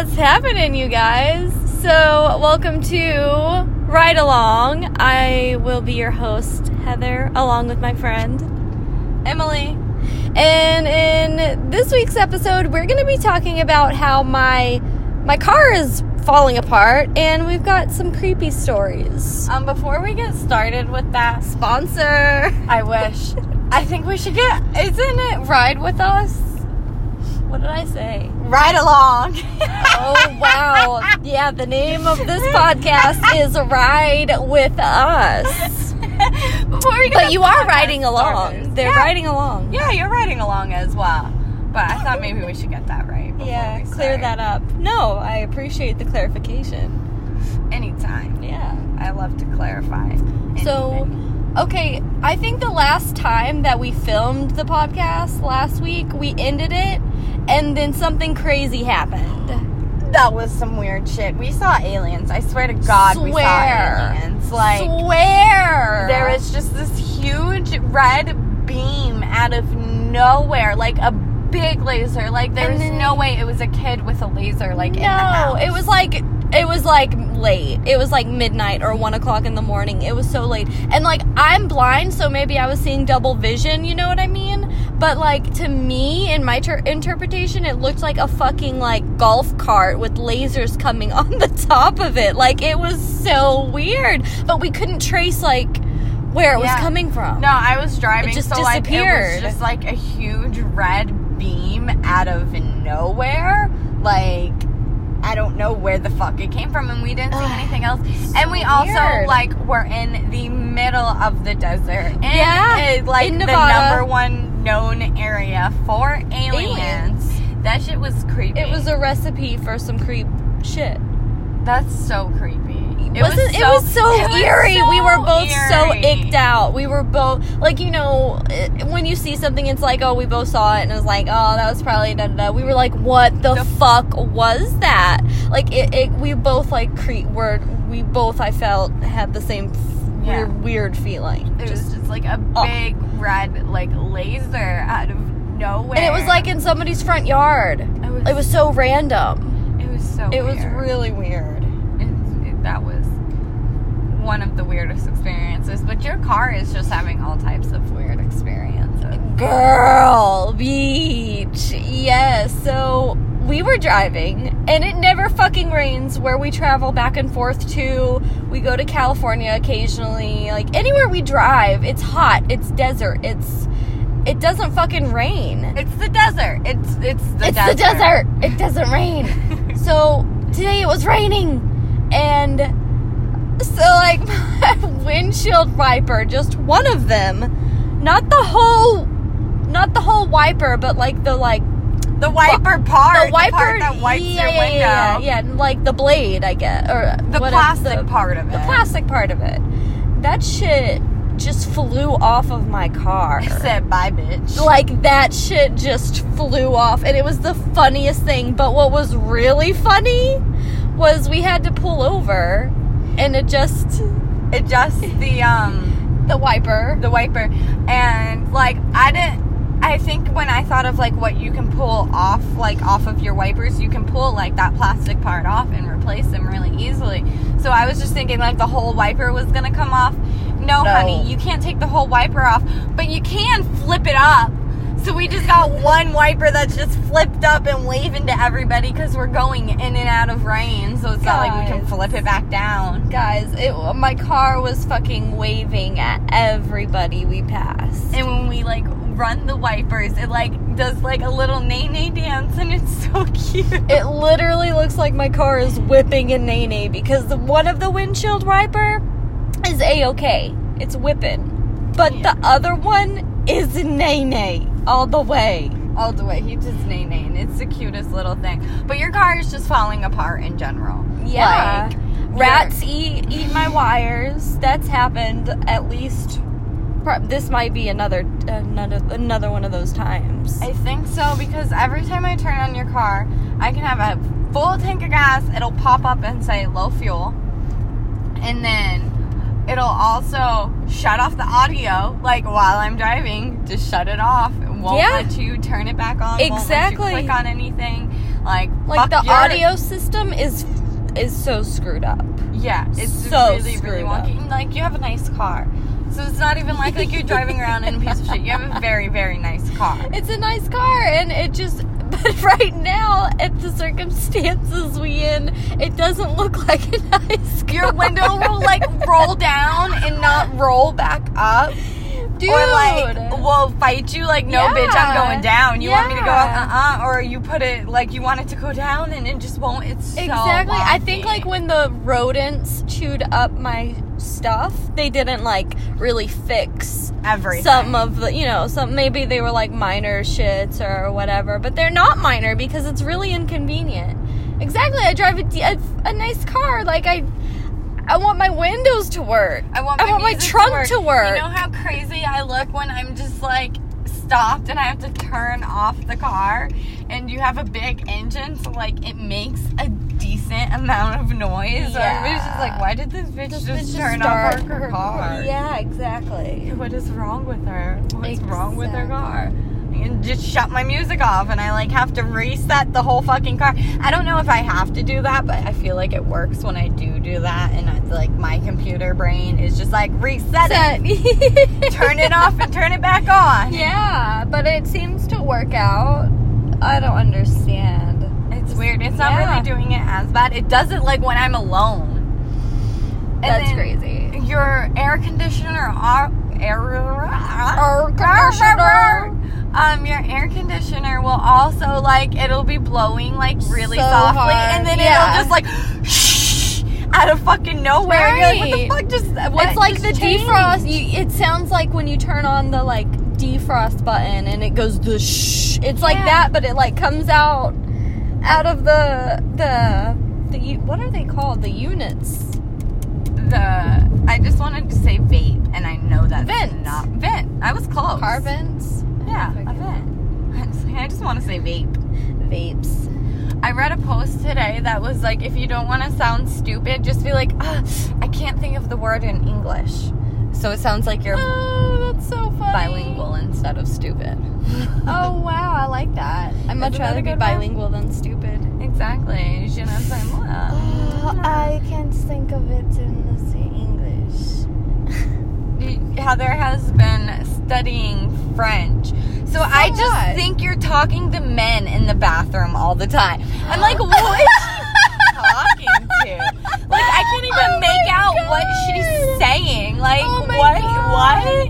What's happening, you guys? So, welcome to Ride Along. I will be your host, Heather, along with my friend Emily. And in this week's episode, we're going to be talking about how my my car is falling apart, and we've got some creepy stories. Um, before we get started with that, Sponsor. I wish. I think we should get. Isn't it ride with us? What did I say? Ride along. Oh wow! Yeah, the name of this podcast is Ride with Us. But you are riding along. started. They're yeah. riding along. Yeah, you're riding along as well. But I thought maybe we should get that right. Yeah, clear that up. No, I appreciate the clarification. Anytime. Yeah. I love to clarify. So, anything. Okay, I think the last time that we filmed the podcast last week, we ended it, and then something crazy happened. that was some weird shit. We saw aliens. I swear to God, we saw aliens. Like Swear! There was just this huge red beam out of nowhere, like a big laser. Like there was no way it was a kid with a laser. Like in the No, it was like it was like late. It was like midnight or one o'clock in the morning. It was so late, and like I'm blind, so maybe I was seeing double vision. You know what I mean? But like to me, in my ter- interpretation, it looked like a fucking like golf cart with lasers coming on the top of it. Like it was so weird, but we couldn't trace like where it was coming from. No, I was driving, It just so like it was just like a huge red beam out of nowhere. Like I don't know where the fuck it came from, and we didn't see Ugh, anything else. so and we also like were in the middle of the desert, in, Yeah, uh, like in the number one known area for aliens. Aliens. That shit was creepy. It was a recipe for some creep shit. That's so creepy. It Wasn't it was so it was eerie. so we were both so icked out. We were both like you know it- when you see something, it's like oh we both saw it and it was like oh that was probably da da. da. We were like what the, The- fuck was that? Like it, it we both like cre- were we both I felt had the same f- Yeah. weird weird feeling. It was just like a Oh. big red like laser out of nowhere. and it was like in somebody's front yard. it was, It was so random. it was so It was really weird. It, it, that was one of the weirdest experiences. But your car is just having all types of weird experiences. Girl, beach. Yes. So we were driving, and it never fucking rains where we travel back and forth to. We go to California occasionally. Like anywhere we drive, it's hot, it's desert, it's. It doesn't fucking rain. It's the desert. It's it's the it's desert. the desert. It doesn't rain. so today it was raining, and so like my windshield wiper, just one of them, not the whole, not the whole wiper, but like the like The wiper part. the wiper part that wipes yeah, your window. yeah, yeah, yeah, like the blade, I guess, or The plastic the- part of it. the plastic part of it. That shit just flew off of my car. I said bye, bitch. Like that shit just flew off, and it was the funniest thing. But what was really funny was we had to pull over and adjust it just the um the wiper. the wiper and like i didn't i think when i thought of like what you can pull off like off of your wipers you can pull like that plastic part off and replace them really easily so i was just thinking like the whole wiper was gonna come off no, No. honey you can't take the whole wiper off but you can flip it up so we just got one wiper that's just flipped up and waving to everybody because we're going in and out of rain so it's not like we can flip it back down Guys, it my car was fucking waving at everybody we passed. and when we like run the wipers, it like does like a little nay nay dance, and it's so cute. It literally looks like my car is whipping in Nae Nae because the one of the windshield wiper is a okay. It's whipping. But Yeah. the other one is Nae Nae all the way. All the way, he just nay nay, and it's the cutest little thing. But your car is just falling apart in general. Yeah. Like, Rats eat eat my wires. That's happened at least. This might be another another another one of those times. I think so because every time I turn on your car, I can have a full tank of gas. It'll pop up and say low fuel, and then it'll also shut off the audio. Like while I'm driving, just shut it off. It won't Yeah. let you turn it back on. Exactly. click on anything. Like, Like the your- audio system is is so screwed up. Yeah, it's so really, really screwed up. Like you have a nice car, so it's not even like like you're driving around in a piece of shit. You have a very, very nice car. It's a nice car, and it just. But right now, at the circumstances we in, it doesn't look like a nice. Your window will like roll down and not roll back up. Dude. Or like will fight you like no bitch I'm going down. You want me to go up Yeah. uh uh or you put it like you want it to go down and it just won't it's so exactly. I think like when the rodents chewed up my stuff, they didn't like really fix everything. some of the you know some maybe they were like minor shits or whatever but they're not minor because it's really inconvenient exactly i drive a a nice car like i i want my windows to work I want my, I want my trunk to work. You know how crazy I look when I'm just like stopped and I have to turn off the car and you have a big engine so like it makes a decent amount of noise. So everybody's just like, why did this bitch This just bitch turn off her, car? yeah exactly What is wrong with her? What's wrong with her car? And just shut my music off and I like have to reset the whole fucking car. I don't know if I have to do that, but I feel like it works when I do do that and I, like my computer brain is just like reset it, turn it off and turn it back on. yeah but it seems to work out i don't understand It's weird. It's not Yeah. really doing it as bad. It does it like when I'm alone. That's crazy Your air conditioner, our air, Air conditioner. Um, your air conditioner will also like it'll be blowing like really So softly, hard. and then Yeah. it'll just like shh out of fucking nowhere. You're like, what the fuck? Just what it's like just the changed? defrost. You, it sounds like when you turn on the like defrost button and it goes the shh. It's like Yeah. that, but it like comes out out of the the the what are they called? The units. The I just wanted to say vape, and I know that's Vent. not vent. I was close. Carbons. Yeah, a vent. I just want to say vape. Vapes. I read a post today that was like, if you don't want to sound stupid, just be like, ah, I can't think of the word in English. So it sounds like you're Oh, that's so funny. bilingual instead of stupid. Oh wow, I like that. I'd much Isn't that a rather be good one? bilingual than stupid. Exactly. You shouldn't say Oh. I can't think of it in English. Heather has been studying French. So, I just what? think you're talking to men in the bathroom all the time. I'm like, what is she talking to? Like, I can't even Oh make out God. what she's saying. Like, Oh what? God. What?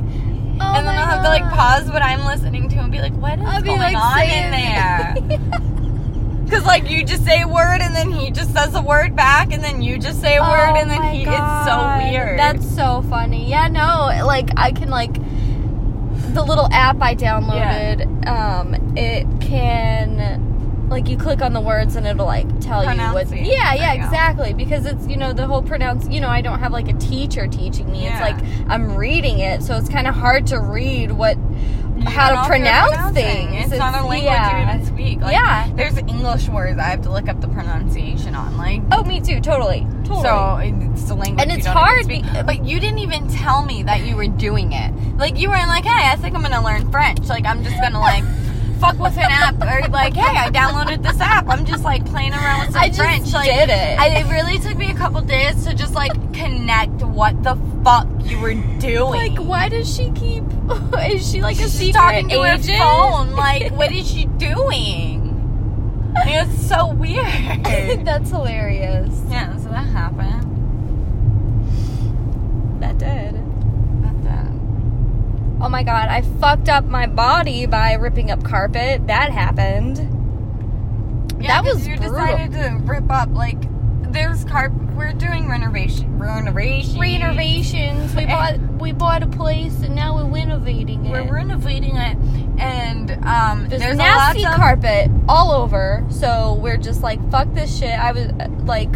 Oh and then I'll have to like pause what I'm listening to and be like, what is I'll going like on in there? Because like you just say a word and then he just says a word back and then you just say a word Oh and then he God. it's so weird. That's so funny. Yeah, no, like I can like the little app I downloaded. Um, it can like you click on the words and it'll like tell you what. Pronunciate. Yeah, yeah, There you go. exactly. Because it's you know the whole pronounce. You know, I don't have like a teacher teaching me. Yeah. It's like I'm reading it, so it's kind of hard to read what You how to know if you're pronounce things. It's, not a language yeah. you even speak. Like, Yeah. There's English words I have to look up the pronunciation on. Like Oh, me too. Totally. Totally. So it's a language And it's hard speak. but you didn't even tell me that you were doing it. Like you were like, hey, I think I'm gonna learn French. Like I'm just gonna like fuck with an app, or like, hey, I downloaded this app. I'm just like playing around with some I just French. Like, did it. I, it really took me a couple days to just like connect what the fuck you were doing. like, why does she keep? Is she like a She's secret talking to agent? her phone. Like, what is she doing? Like, it's so weird. That's hilarious. yeah, so that happened. That did. That's it. Oh my god, I fucked up my body by ripping up carpet. That happened. Yeah, That was you brutal. decided to rip up like there's carp. We're doing renovation, renovation, Renovations. We bought we bought a place and now we're renovating it. We're renovating it, and um, There's, there's, nasty a lot of carpet all over, so we're just like, fuck this shit. I was like,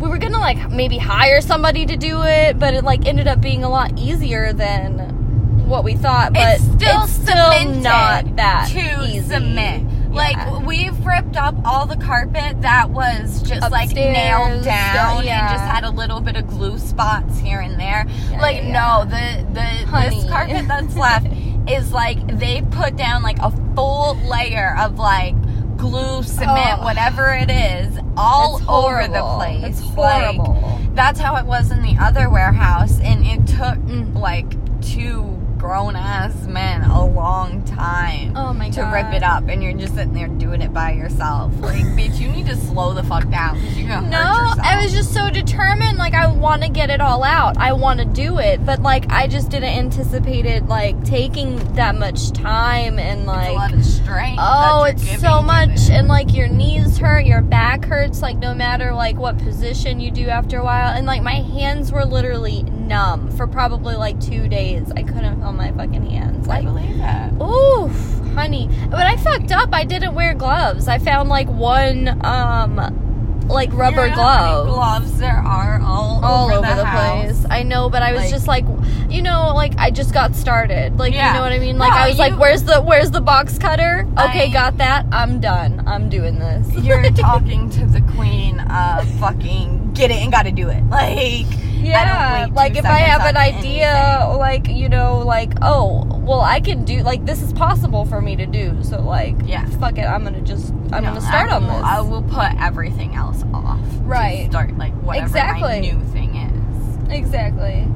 we were gonna like maybe hire somebody to do it, but it like ended up being a lot easier than what we thought. But it's still, it's still not that to easy. cement. Like Yeah. we've ripped up all the carpet that was just like nailed down yeah. and just had a little bit of glue spots here and there. Yeah, like no, the the Honey. this carpet that's left is like they put down like a full layer of like glue, cement, Oh. whatever it is, all over the place. It's Like, horrible. that's how it was in the other warehouse, and it took Mm. like two grown ass men a long time Oh my to god. rip it up, and you're just sitting there doing it by yourself. Like, bitch, you need to slow the fuck down because you're gonna No, hurt yourself. I was just so determined. Like I want to get it all out. I want to do it, but like I just didn't anticipate it like taking that much time and it's like. a lot of strength. Oh, it's so much, it. and like your knees hurt, your back hurts, like no matter like what position you do after a while, and like my hands were literally numb for probably like two days. I couldn't feel my fucking hands. I believe that. oof, honey. But I fucked up. I didn't wear gloves. I found like one, um, like rubber You know glove gloves there are all, all over, the, house? place. I know, but I was Like- just like, you know, like I just got started. Like Yeah. you know what I mean? Like No, I was like, where's the where's the box cutter? Okay, I- got that. I'm done. I'm doing this. You're talking to the queen of fucking get it and gotta do it. Like, yeah. I don't wait Like if I have an idea, anything. like you know, like oh, well, I can do like this is possible for me to do. So like, Yeah. fuck it. I'm gonna just I'm No, gonna start I on this. I will put everything else off. to Right. start like whatever Exactly. my new thing is. exactly.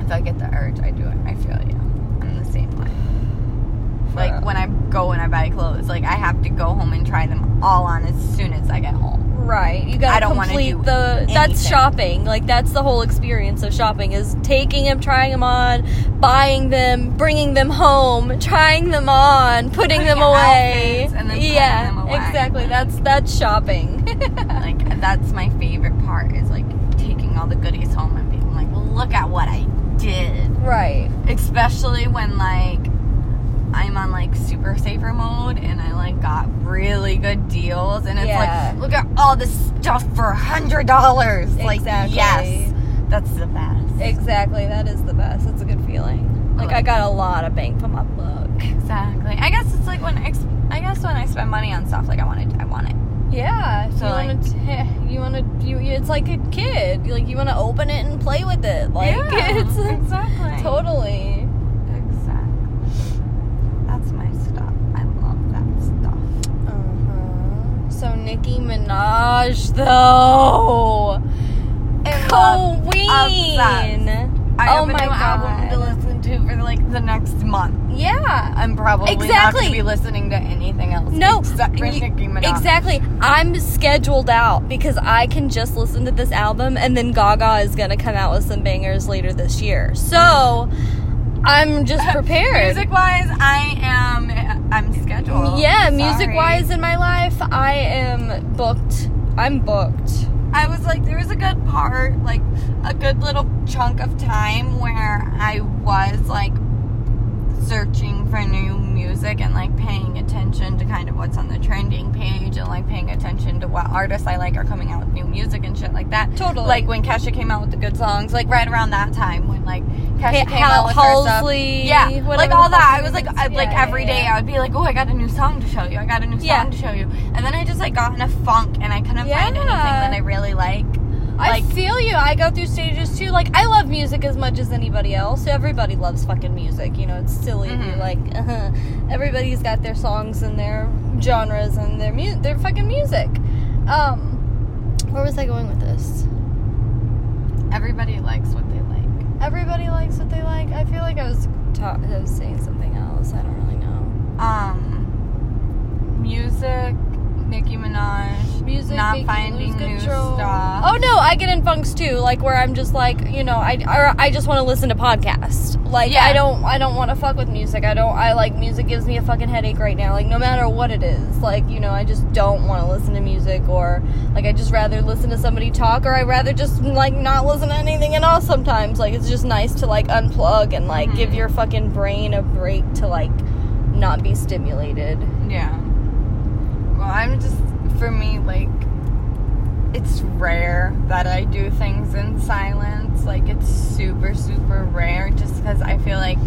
If I get the urge, I do it. I feel you. I'm the same way. Like Yeah. when I go and I buy clothes, like I have to go home and try them all on as soon as I get home. Right. You gotta I don't complete do the that's shopping. Like that's the whole experience of shopping is taking them, trying them on, buying them, bringing them home, trying them on, putting Putting them away. and then putting yeah, them away. exactly. That's that's shopping. Like that's my favorite part is like taking all the goodies home and being like, look at what I did. right. Especially when like I'm on like super saver mode and I like got really good deals and it's Yeah. like look at all this stuff for a hundred dollars. Like yes, that's the best. Exactly. That is the best. It's a good feeling. Like I got a lot of bang for my buck. Exactly. I guess it's like when I, I guess when I spend money on stuff, like I want it, I want it. Yeah. So, you like- want to eh, you want to you it's like a kid. Like you want to open it and play with it. Like it's exactly. totally Exactly. That's my stuff. I love that stuff. Uh-huh. So Nicki Minaj though. Love, Queen. obsessed. I oh have a my new album to god. listen to for like the next month. Yeah. I'm probably not Exactly. going to be listening to anything else. No, except for Nicki Minaj. exactly. I'm scheduled out because I can just listen to this album, and then Gaga is gonna come out with some bangers later this year. So I'm just prepared. Music wise, I am. I'm scheduled. yeah, music wise in my life, I am booked. I'm booked. I was like, there was a good part, like a good little chunk of time where I was like searching for new music and like paying attention to kind of what's on the trending page and like paying attention to what artists I like are coming out with new music and shit like that. Totally. Like when Kesha came out with the good songs, like right around that time when like Kesha Ha- came out with her stuff. Yeah, like all that. I was like, I, like Yeah, every yeah, day yeah. I would be like, oh, I got a new song to show you. I got a new song to show you. And then I just like got in a funk and I couldn't find anything that I really like. I feel you. I go through stages too. Like I love music as much as anybody else. Everybody loves fucking music. You know, it's silly. Mhm. Like uh, everybody's got their songs and their genres and their mu- their fucking music. Um, where was I going with this? Everybody likes what they like. Everybody likes what they like. I feel like I was ta- I was saying something else. I don't really know. Um, music, Nicki Minaj, Music, not finding new I get in funks too. Like where I'm just like, you know, I or I just want to listen to podcasts. Like Yeah. I don't, I don't want to fuck with music. I don't. I like music gives me a fucking headache right now. Like no matter what it is. Like you know, I just don't want to listen to music or like I just rather listen to somebody talk or I rather just like not listen to anything at all. Sometimes like it's just nice to like unplug and like give Mhm. your fucking brain a break to like not be stimulated. Yeah. Well, I'm just for me like it's rare that I do things in silence. Like it's super super rare just cuz I feel like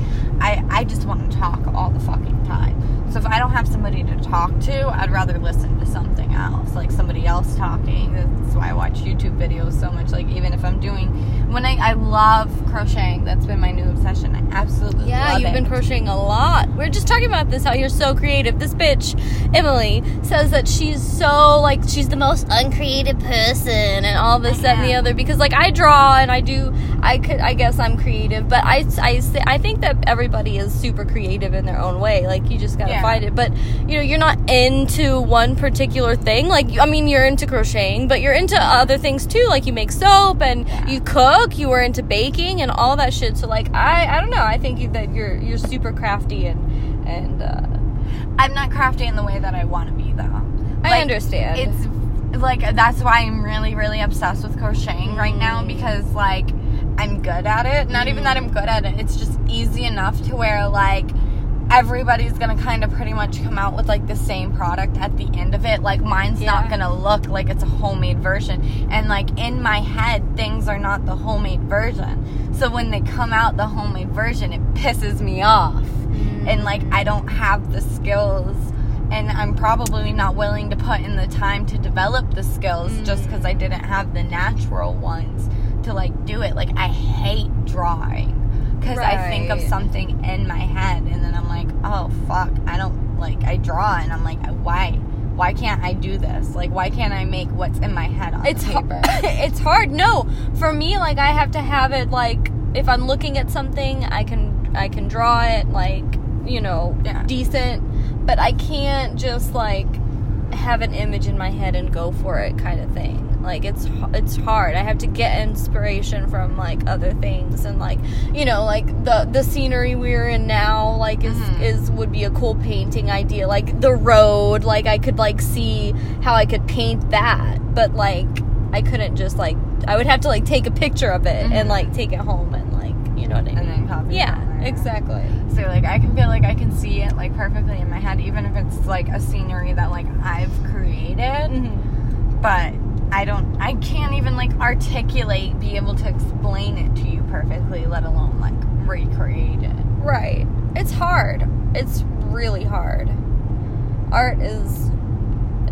I I just want to talk all the fucking time. So if I don't have somebody to talk to, I'd rather listen to something else, like somebody else talking. That's why I watch YouTube videos so much. Like even if I'm doing, when I I love crocheting. That's been my new obsession. I absolutely Yeah, you've it. been crocheting a lot. We are just talking about this, how you're so creative. This bitch, Emily, says that she's so, like, she's the most uncreative person and all this, that, and the other. Because, like, I draw and I do, I could, I guess I'm creative, but I, I, say- I think that everybody is super creative in their own way. Like, you just gotta Yeah. find it. But, you know, you're not into one particular thing. Like, I mean, you're into crocheting, but you're into other things too. Like, you make soap and Yeah. you cook, you were into baking and all that shit. So like I I don't know. I think that you're you're super crafty and and uh, I'm not crafty in the way that I want to be though. I understand. It's like that's why I'm really really obsessed with crocheting right now Mm. because like I'm good at it. Not even that I'm good at it. It's just easy enough to where like everybody's gonna kind of pretty much come out with like the same product at the end of it. Like mine's Yeah. not gonna look like it's a homemade version. And like in my head, things are not the homemade version. So when they come out the homemade version, it pisses me off. And mm. like I don't have the skills and I'm probably not willing to put in the time to develop the skills just mm. because I didn't have the natural ones to like do it. Like I hate drawing because I think of something in my head and then I'm like, oh fuck, I don't like I draw and I'm like, why? Why can't I do this? Like, why can't I make what's in my head on it's paper? it's hard. No, for me, like I have to have it like if I'm looking at something, I can I can draw it like you know Yeah. decent, but I can't just like have an image in my head and go for it kind of thing. Like it's it's hard. I have to get inspiration from like other things and like you know like the the scenery we're in now like is Mhm. is would be a cool painting idea. Like the road, like I could like see how I could paint that, but like I couldn't just like I would have to like take a picture of it Mhm. and like take it home and like you know what I mean. And then copy yeah, exactly. So like I can feel like I can see it like perfectly in my head, even if it's like a scenery that like I've created. Mm-hmm. But I don't, I can't even like articulate, be able to explain it to you perfectly, let alone like recreate it. Right. It's hard. It's really hard. Art is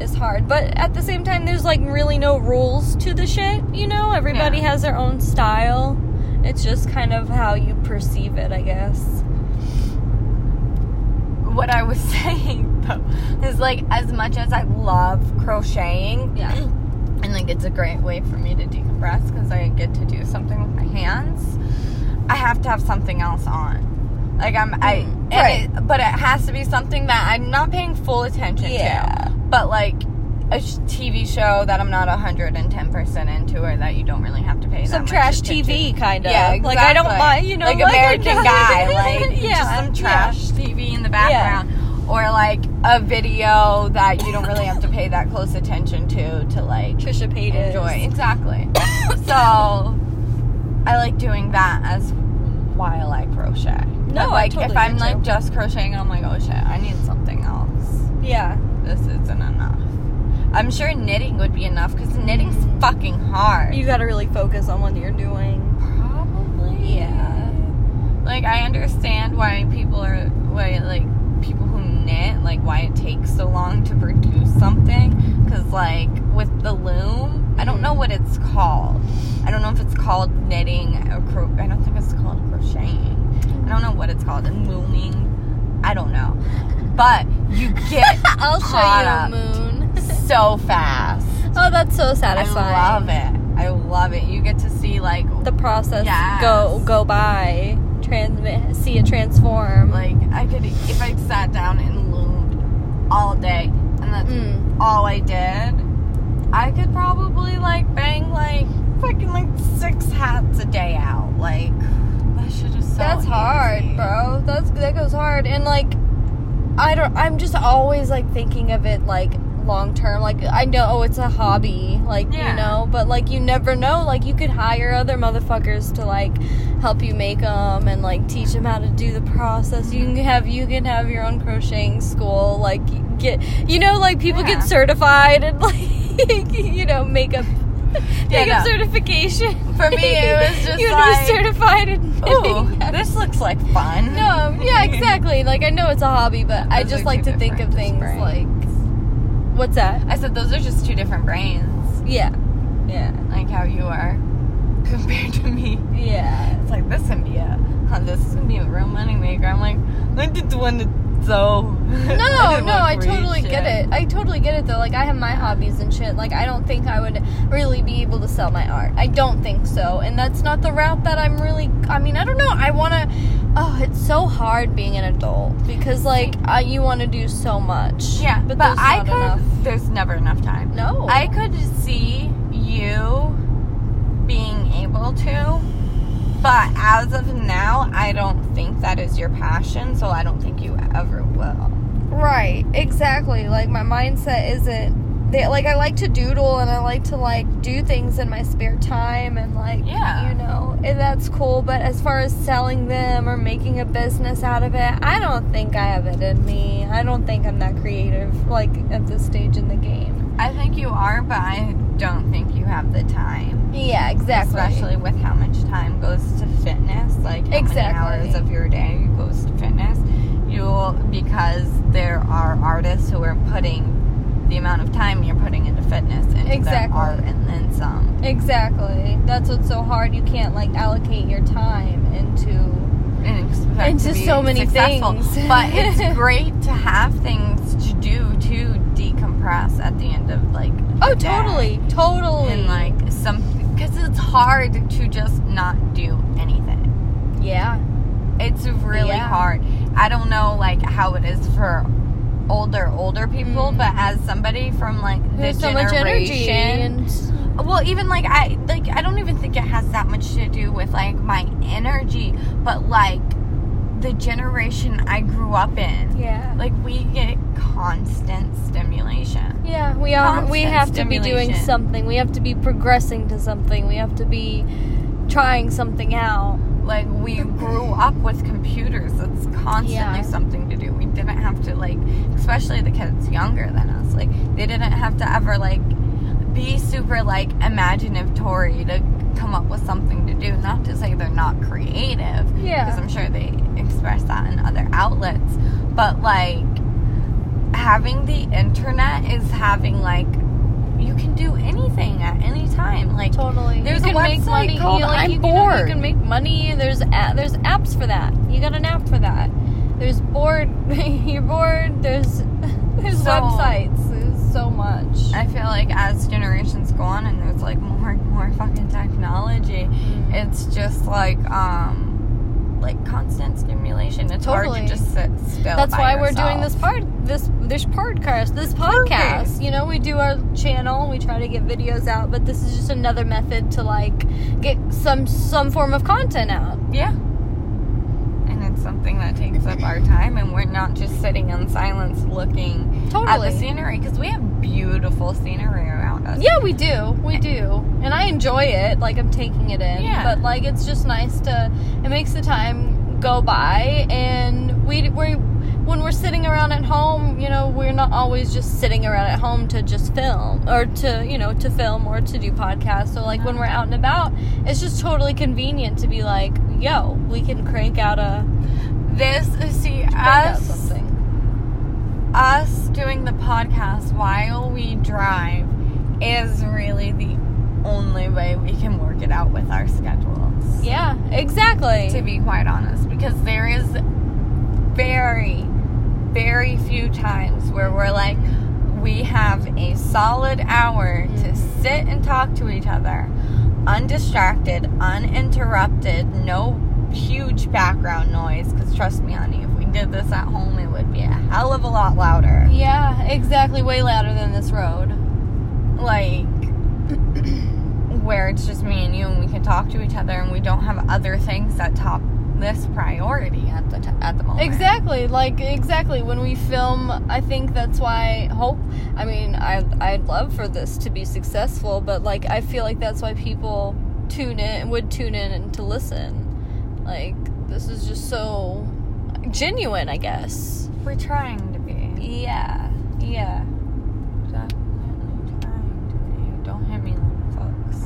is hard, but at the same time there's like really no rules to the shit, you know? Everybody Yeah. has their own style. It's just kind of how you perceive it, I guess. What I was saying though is like as much as I love crocheting, Yeah. and like it's a great way for me to decompress because I get to do something with my hands. I have to have something else on. Like I'm, I, Mm, and right. it, but it has to be something that I'm not paying full attention Yeah. to. But like a sh- TV show that I'm not 110 percent into, or that you don't really have to pay Some trash. TV kind of. Yeah, exactly. Like I don't mind, you know, like, like, American Guy, like yeah, just some yeah. trash TV in the background, or like a video that you don't really have to pay that close attention to to like Trisha Paytas. enjoy. Exactly. so I like doing that as while I crochet. No, but, like totally if I'm like just crocheting, I'm like, oh shit, I need something else. Yeah. This isn't enough. I'm sure knitting would be enough because knitting's Mm. fucking hard. You got to really focus on what you're doing. Probably. Yeah. Like I understand why people are why like people who knit like why it takes so long to produce something because like with the loom I don't know mm-hmm. what it's called. I don't know if it's called knitting or cro- I don't think it's called crocheting. I don't know what it's called. And looming. I don't know. But you get I'll show you a moon. so fast. oh, that's so satisfying. I love it. I love it. You get to see like the process Yes. go go by transmit see it transform Like I could, if I sat down and loomed all day, and that's Mm. all I did, I could probably like bang like fucking like six hats a day out. Like that shit is so. that's hard bro that's that goes hard and like i don't i'm just always like thinking of it like long term like i know oh, it's a hobby like Yeah. you know but like you never know like you could hire other motherfuckers to like help you make them and like teach them how to do the process you can mm-hmm. have you can have your own crocheting school like get you know like people Yeah. get certified and like you know make a Take Yeah, no. certification. For me, it was just you like, be certified in Ooh, knitting. this looks like fun. No, yeah, exactly. Like I know it's a hobby, but I just like to think of things brains. like what's that? I said those are just two different brains, Yeah, yeah, like how you are compared to me. yeah. It's like this can be a, huh, this is gonna be a real money maker. I'm like, I want to sew. No, no, I totally get it. I totally get it though. Like I have my hobbies and shit. Like I don't think I would really be able to sell my art. I don't think so. And that's not the route that I'm really I mean, I don't know. I want to Oh, it's so hard being an adult because like uh, you want to do so much. Yeah, but, but, there's I not could. enough. There's never enough time. No. I could see you being able to, but as of now, I don't think that is your passion. So I don't think you ever will. Right, exactly. Like my mindset isn't they, like I like to doodle and I like to like do things in my spare time and like Yeah. you know, and that's cool, but as far as selling them or making a business out of it, I don't think I have it in me. I don't think I'm that creative like at this stage in the game. I think you are, but I don't think you have the time. Yeah, exactly. Especially with how much time goes to fitness, like how Exactly. many hours of your day goes to fitness. You'll because there are artists who are putting the amount of time you're putting into fitness into Exactly. art and then some. Exactly. That's what's so hard. You can't like allocate your time into And Into so many successful. things. but it's great to have things to do to decompress at the end of like. Oh, totally. Totally. And like some because it's hard to just not do anything. Yeah. It's really Yeah. hard. I don't know like how it is for older older people, Mm. but as somebody from like There's so much energy generation, and well, even like I like I don't even think it has that much to do with like my energy, but like the generation I grew up in. yeah. Like we get constant stimulation. Yeah, we are. We have to be doing something. We have to be progressing to something. We have to be trying something out. Like we grew up with computers. It's constantly Yeah. something to do. We didn't have to like, especially the kids younger than us. Like they didn't have to ever like be super like imaginative Tory to come up with something to do. Not to say they're not creative. Yeah. because I'm sure they express that in other outlets. But like having the internet is having like you can do anything at any time. Like Totally. There's you a can make website money. called you, like, I'm you, can- you Bored. can make money. There's a, there's apps for that. You got an app for that. There's bored. you're bored. There's there's So- websites. There's so much. I feel like as generations go on and there's like more and more fucking technology, Mm. it's just like um like constant stimulation. It's hard to just sit still. That's why we're doing this part this this podcast this podcast. You know, we do our channel, we try to get videos out, but this is just another method to like get some some form of content out. Yeah. And it's something that takes up our time, and we're not just sitting in silence looking at the scenery because we have beautiful scenery around Yeah, we do. We do. And I enjoy it. Like I'm taking it in. Yeah. But like it's just nice to it makes the time go by and we we when we're sitting around at home, you know, we're not always just sitting around at home to just film or to, you know, to film or to do podcasts. So like when we're out and about, it's just totally convenient to be like, yo, we can crank out a This see us us doing the podcast while we drive is really the only way we can work it out with our schedules. Yeah, exactly. To be quite honest, because there is very, very few times where we're like, we have a solid hour to mm-hmm. sit and talk to each other, undistracted, uninterrupted, no huge background noise. Because trust me, honey, if we did this at home, it would be a hell of a lot louder. Yeah, exactly. Way louder than this road. Like where it's just me and you and we can talk to each other and we don't have other things that top this priority at the t- at the moment. Exactly, like exactly. When we film, I think that's why hope. I mean, I I'd love for this to be successful, but like I feel like that's why people tune in would tune in and to listen. Like this is just so genuine, I guess. We're trying to be. Yeah, yeah.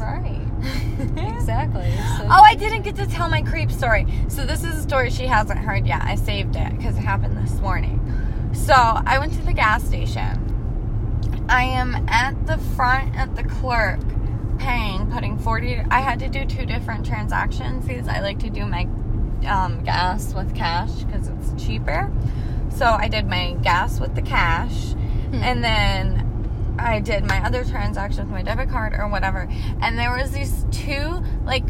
Definitely trying to be. Don't hit me like fuck. Oh, I didn't get to tell my creep story. So this is a story she hasn't heard yet. I saved it because it happened this morning. So I went to the gas station. I am at the front at the clerk paying, putting 40. I had to do two different transactions because I like to do my um, gas with cash because it's cheaper. So I did my gas with the cash and then I did my other transaction with my debit card or whatever. And there was these two like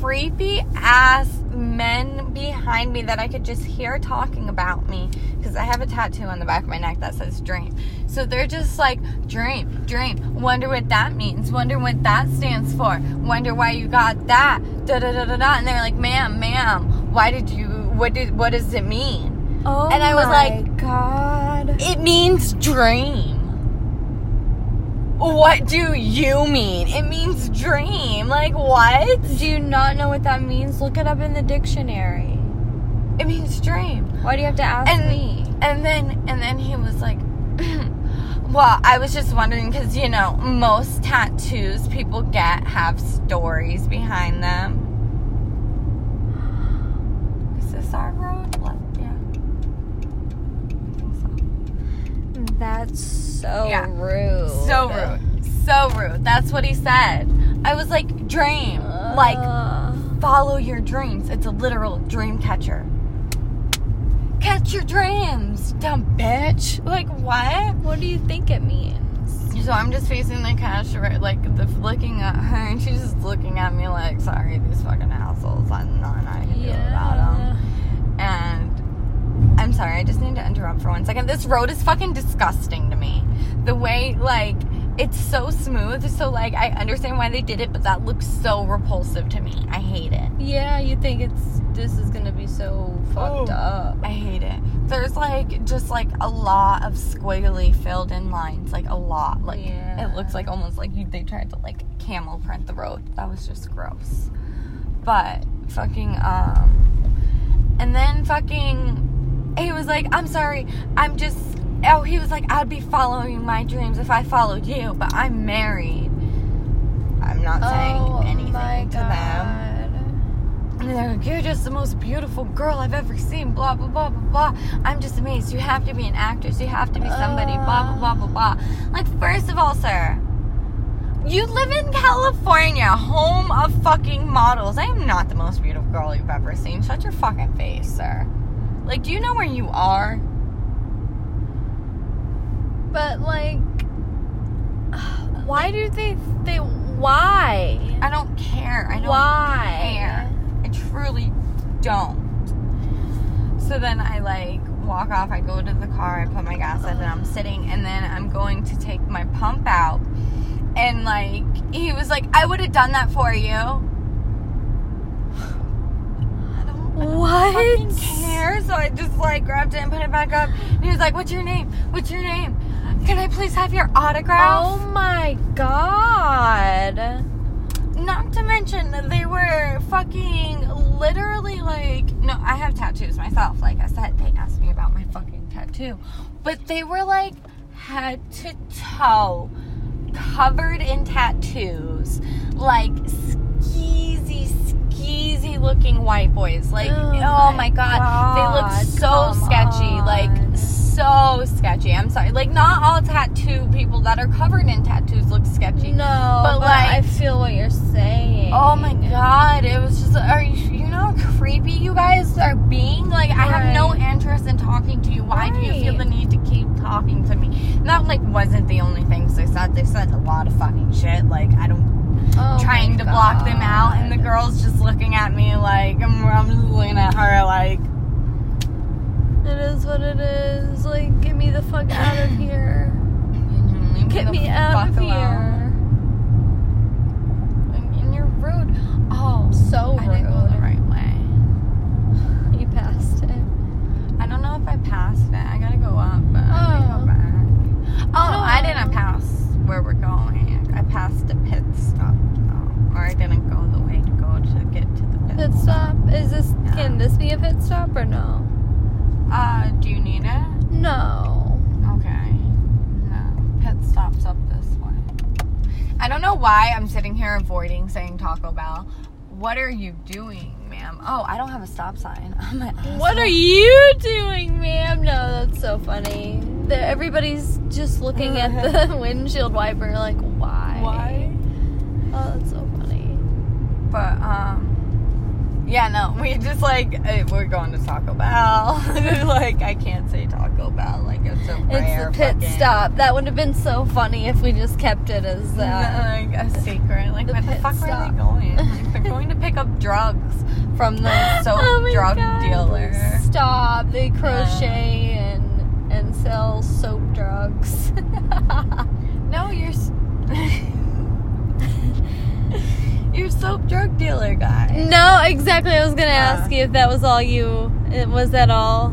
creepy ass men behind me that I could just hear talking about me because I have a tattoo on the back of my neck that says dream. So they're just like dream, dream. Wonder what that means. Wonder what that stands for. Wonder why you got that. Da da da da da. And they're like, "Ma'am, ma'am, why did you? What did? What does it mean?" Oh And I was my like- God. It means dream. What do you mean? It means dream. Like what? Do you not know what that means? Look it up in the dictionary. It means dream. Why do you have to ask And me? and then and then he was like Well, I was just wondering because you know most tattoos people get have stories behind them. Is this our road yeah. I think so. That's so Yeah. rude. So rude. So rude. That's what he said. I was like, dream. Like, Uh, follow your dreams. It's a literal dream catcher. Catch your dreams, dumb bitch. Like, what? what do you think it means? So I'm just facing the cash, right, like, the looking at her, and she's just looking at me like, sorry, these fucking assholes. I'm not, I can do about them. I'm sorry, I just need to interrupt for one second. This road is fucking disgusting to me. The way, like, it's so smooth. So, like, I understand why they did it, but that looks so repulsive to me. I hate it. Yeah, you think it's this is gonna be so fucked Oh. up. I hate it. There's, like, just, like, a lot of squiggly filled in lines. Like, a lot. Like, Yeah. it looks like almost like you, they tried to, like, camel print the road. That was just gross. But, fucking, um, and then fucking, he was like, I'm sorry, I'm just, oh, he was like, I'd be following my dreams if I followed you, but I'm married. I'm not saying oh anything to them. And they're like, You're just the most beautiful girl I've ever seen, blah, blah, blah, blah, blah. I'm just amazed. You have to be an actress. You have to be somebody, blah, blah, blah, blah, blah. Like, first of all, sir, you live in California, home of fucking models. I am not the most beautiful girl you've ever seen. Shut your fucking face, sir. Like, do you know where you are? But like, why do they? They why? I don't care. I don't Why? care. I truly don't. So then I like walk off. I go to the car. I put my gas in, and I'm sitting. And then I'm going to take my pump out. And like he was like, "I would have done that for you." I don't, I don't What? fucking care. So I just like grabbed it and put it back up. And he was like, "What's your name? What's your name? Can I please have your autograph?" Oh my god! Not to mention that they were fucking literally like no, I have tattoos myself. Like I said, they asked me about my fucking tattoo. But they were like head to toe covered in tattoos. Like skeezy, skeezy looking white boys. Like, Oh oh, my my god. They look so come sketchy. on. Like so sketchy. I'm sorry. Like not all tattoo people that are covered in tattoos look sketchy. No, But, but, like- I feel what you're saying. Oh my god, it was just are you you know how creepy you guys are being? Like I have no interest in talking to you. Why do you feel the need to keep talking to me? That like wasn't the only things they said. They said a lot of fucking shit. Like I don't Oh trying to block them out and the girl's just looking at me like I'm, I'm just looking at her like It is what it is. Like, get me the fuck out of here. Get me out of here. And, you're rude. Oh, So I didn't go the right way. You passed it. I don't know if I passed it. I gotta go up, but I Oh. go back. Oh, no, I Oh. didn't pass where we're going. I passed the pit stop, though. Or I didn't go the way to go to get to the pit, Pit stop. Is this? Yeah. Can this be a pit stop or no? Uh, do you need it? No. Okay. No. Pit stop's up this way. I don't know why I'm sitting here avoiding saying Taco Bell. what are you doing, ma'am? Oh, I don't have a stop sign. I'm an What are you doing, ma'am? No, that's so funny. The, everybody's just looking at the windshield wiper, like, why? Why? Oh, that's so funny. But um, yeah, no, we just like eh, we're going to Taco Bell. like I can't say Taco Bell. Like it's a rare It's the pit fucking- stop. That would have been so funny if we just kept it as that. like a secret. Like The where the fuck stop. are they going? Like, they're going to pick up drugs from the soap Oh drug God, dealer. Stop. They crochet and and sell soap drugs. No, you're you're soap drug dealer guy. no, exactly. I was gonna ask Uh. you if that was all you. It was that all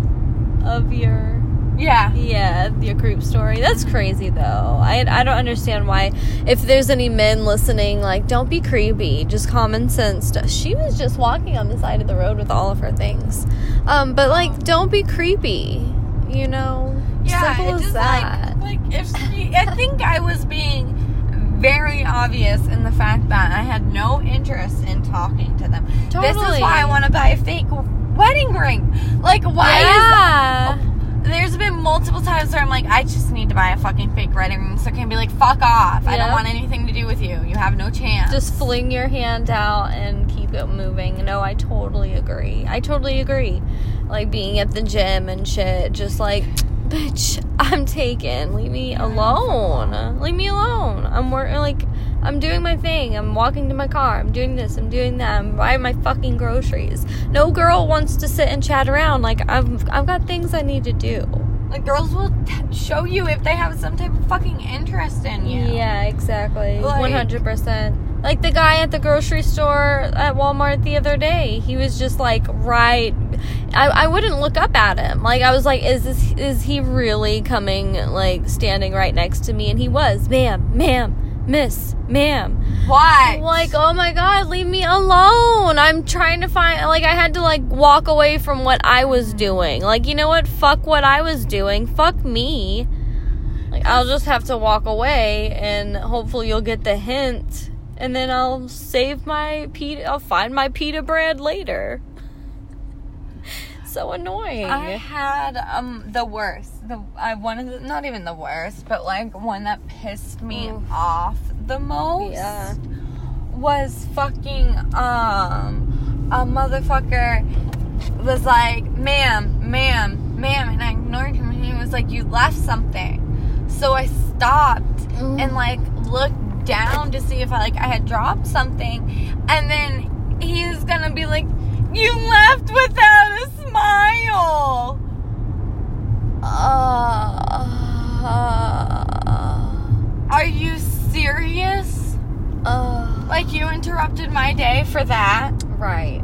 of your Yeah. yeah your group story. That's crazy though. I I don't understand why. If there's any men listening, like don't be creepy. Just common sense. stuff. She was just walking on the side of the road with all of her things. Um, but like don't be creepy. You know. Yeah, Simple it as just that. like like if she, I think I was being very obvious in the fact that I had no interest in talking to them. This is why I want to buy a fake wedding ring. Like why yeah. is there's been multiple times where I'm like, I just need to buy a fucking fake wedding ring. So I can be like, fuck off. I don't want anything to do with you. You have no chance. just fling your hand out and keep it moving. No, I totally agree. I totally agree. Like being at the gym and shit, just like, bitch, I'm taken. Leave me alone. Leave me alone. I'm working, like, I'm doing my thing. I'm walking to my car. I'm doing this. I'm doing that. I'm buying my fucking groceries. No girl wants to sit and chat around. Like, I've, I've got things I need to do. like girls will t- show you if they have some type of fucking interest in you. Yeah, exactly. Like- One hundred percent. Like the guy at the grocery store at Walmart the other day. He was just like right. I, I wouldn't look up at him. Like I was like, is this is he really coming? Like standing right next to me, and he was, ma'am, ma'am, miss, ma'am. What? Like, oh my god, leave me alone. I'm trying to find like I had to like walk away from what I was mm-hmm. doing. Like, you know what? Fuck what I was doing. Fuck me. Like I'll just have to walk away and hopefully you'll get the hint and then I'll save my pita I'll find my pita bread later. So annoying. I had um the worst. The I one of the not even the worst, but like one that pissed me Oof. off the most. Yeah. Was fucking um a motherfucker was like, ma'am, ma'am, ma'am, and I ignored him and he was like, You left something. So I stopped Mm. and like looked down to see if I like I had dropped something and then he's gonna be like, You left without a smile. uh, Are you serious? uh, Like you interrupted my day for that? right.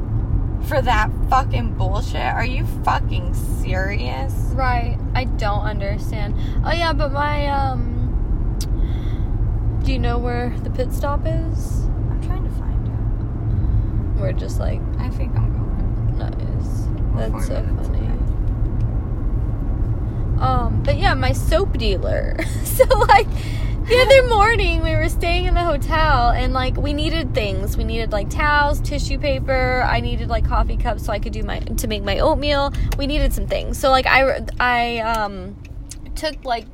For that fucking bullshit? Are you fucking serious? Right. I don't understand. Oh yeah, but my um Do you know where the pit stop is? I'm trying to find it. We're just like. I think I'm going. nice. We're That's so funny. Um, but yeah, my soap dealer. so like the other morning we were staying in the hotel and like we needed things. We needed like towels, tissue paper. I needed like coffee cups so I could do my to make my oatmeal. We needed some things. So like I I um took like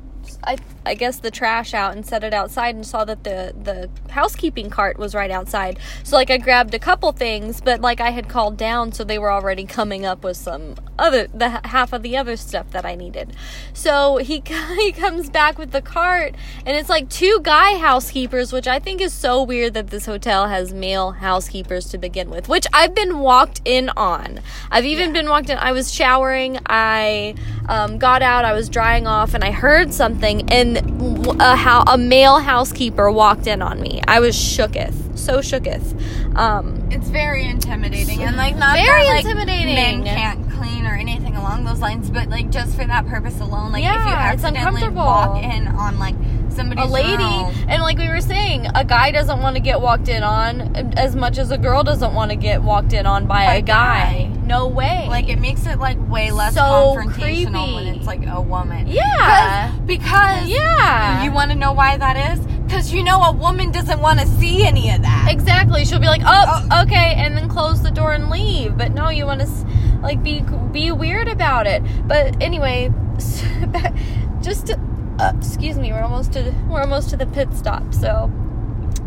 I I guess the trash out and set it outside and saw that the the housekeeping cart was right outside. So like I grabbed a couple things, but like I had called down so they were already coming up with some other the half of the other stuff that I needed. So he he comes back with the cart and it's like two guy housekeepers, which I think is so weird that this hotel has male housekeepers to begin with, which I've been walked in on. I've even been walked in. I was showering, I um, got out, I was drying off, and I heard something, and a, how a male housekeeper walked in on me. I was shooketh, so shooketh. Um, It's very intimidating and like not Very that, like, intimidating. Men can't clean or anything along those lines, but like just for that purpose alone, like if you Yeah, accidentally walk in on like somebody's a lady, room, and like we were saying, a guy doesn't want to get walked in on as much as a girl doesn't want to get walked in on by By a guy. guy. No way. like it makes it like way less So confrontational when it's like a woman. yeah, Because yeah. you want to know why that is? Because you know a woman doesn't want to see any of that. Exactly. She'll be like, oh, "Oh, okay," and then close the door and leave. But no, you want to like be be weird about it. But anyway, just to, uh, excuse me, we're almost to we're almost to the pit stop. So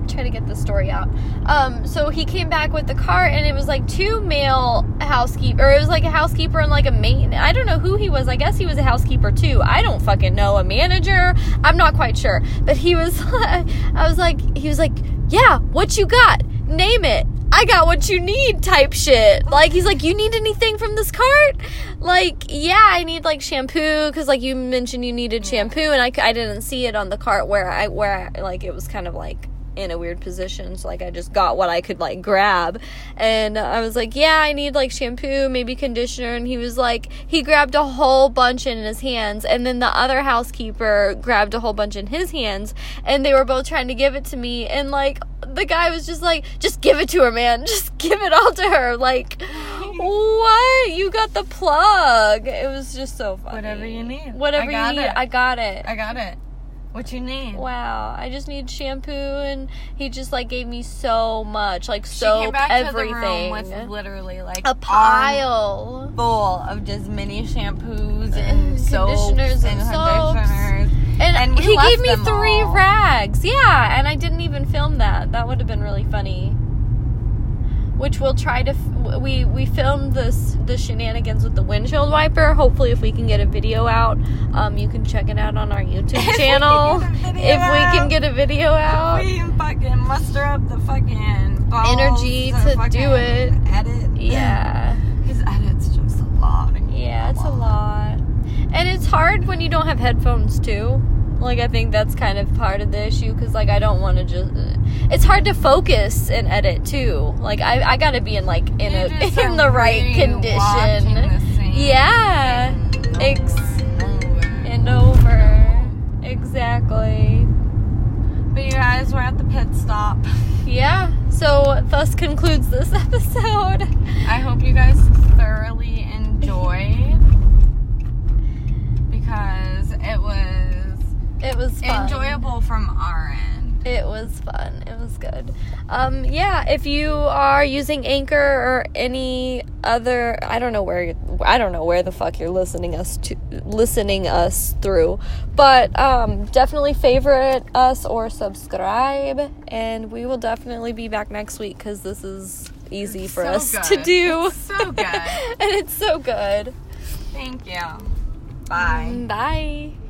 try to get the story out. Um, so he came back with the car, and it was like two male housekeeper, or it was like a housekeeper and like a maid. I don't know who he was. I guess he was a housekeeper too. I don't fucking know. A manager. I'm not quite sure. But he was. I was like, he was like, yeah, what you got? Name it. I got what you need type shit. Like he's like, you need anything from this cart? Like, yeah, I need like shampoo because like you mentioned you needed shampoo, and I, I didn't see it on the cart where I where I, like it was kind of like in a weird position so like i just got what i could like grab and i was like yeah i need like shampoo maybe conditioner and he was like he grabbed a whole bunch in his hands and then the other housekeeper grabbed a whole bunch in his hands and they were both trying to give it to me and like the guy was just like just give it to her man just give it all to her like what you got the plug it was just so funny Whatever you need. whatever you need it. i got it I got it. What you need? Wow, I just need shampoo, and he just like gave me so much, like She soap, came back everything, to the room with literally like a pile. full of just mini shampoos and Mm, soaps conditioners and and soaps. conditioners. And, And he gave me three all. rags. Yeah, and I didn't even film that. That would have been really funny. Which we'll try to. F- we we filmed this the shenanigans with the windshield wiper. Hopefully, if we can get a video out, um, you can check it out on our YouTube channel. can get a if we can get a video out. We can fucking muster up the fucking balls Energy to do it. Edit. Yeah. His edit's just a lot. Yeah, it's a lot. And it's hard when you don't have headphones too. Like I think that's kind of part of the issue cuz like I don't want to just it's hard to focus and edit too. Like I I got to be in like in You a in the right condition. the Yeah. Ex- over And over. Exactly. But you guys, we're at the pit stop. Yeah. So thus concludes this episode. I hope you guys thoroughly enjoyed because it was It was fun. enjoyable from our end. It was fun. It was good. Um, yeah, if you are using Anchor or any other, I don't know where, I don't know where the fuck you're listening us to, listening us through, but um, definitely favorite us or subscribe, and we will definitely be back next week because this is easy for So us good. to do. It's so good. and it's so good. Thank you. Bye. Bye.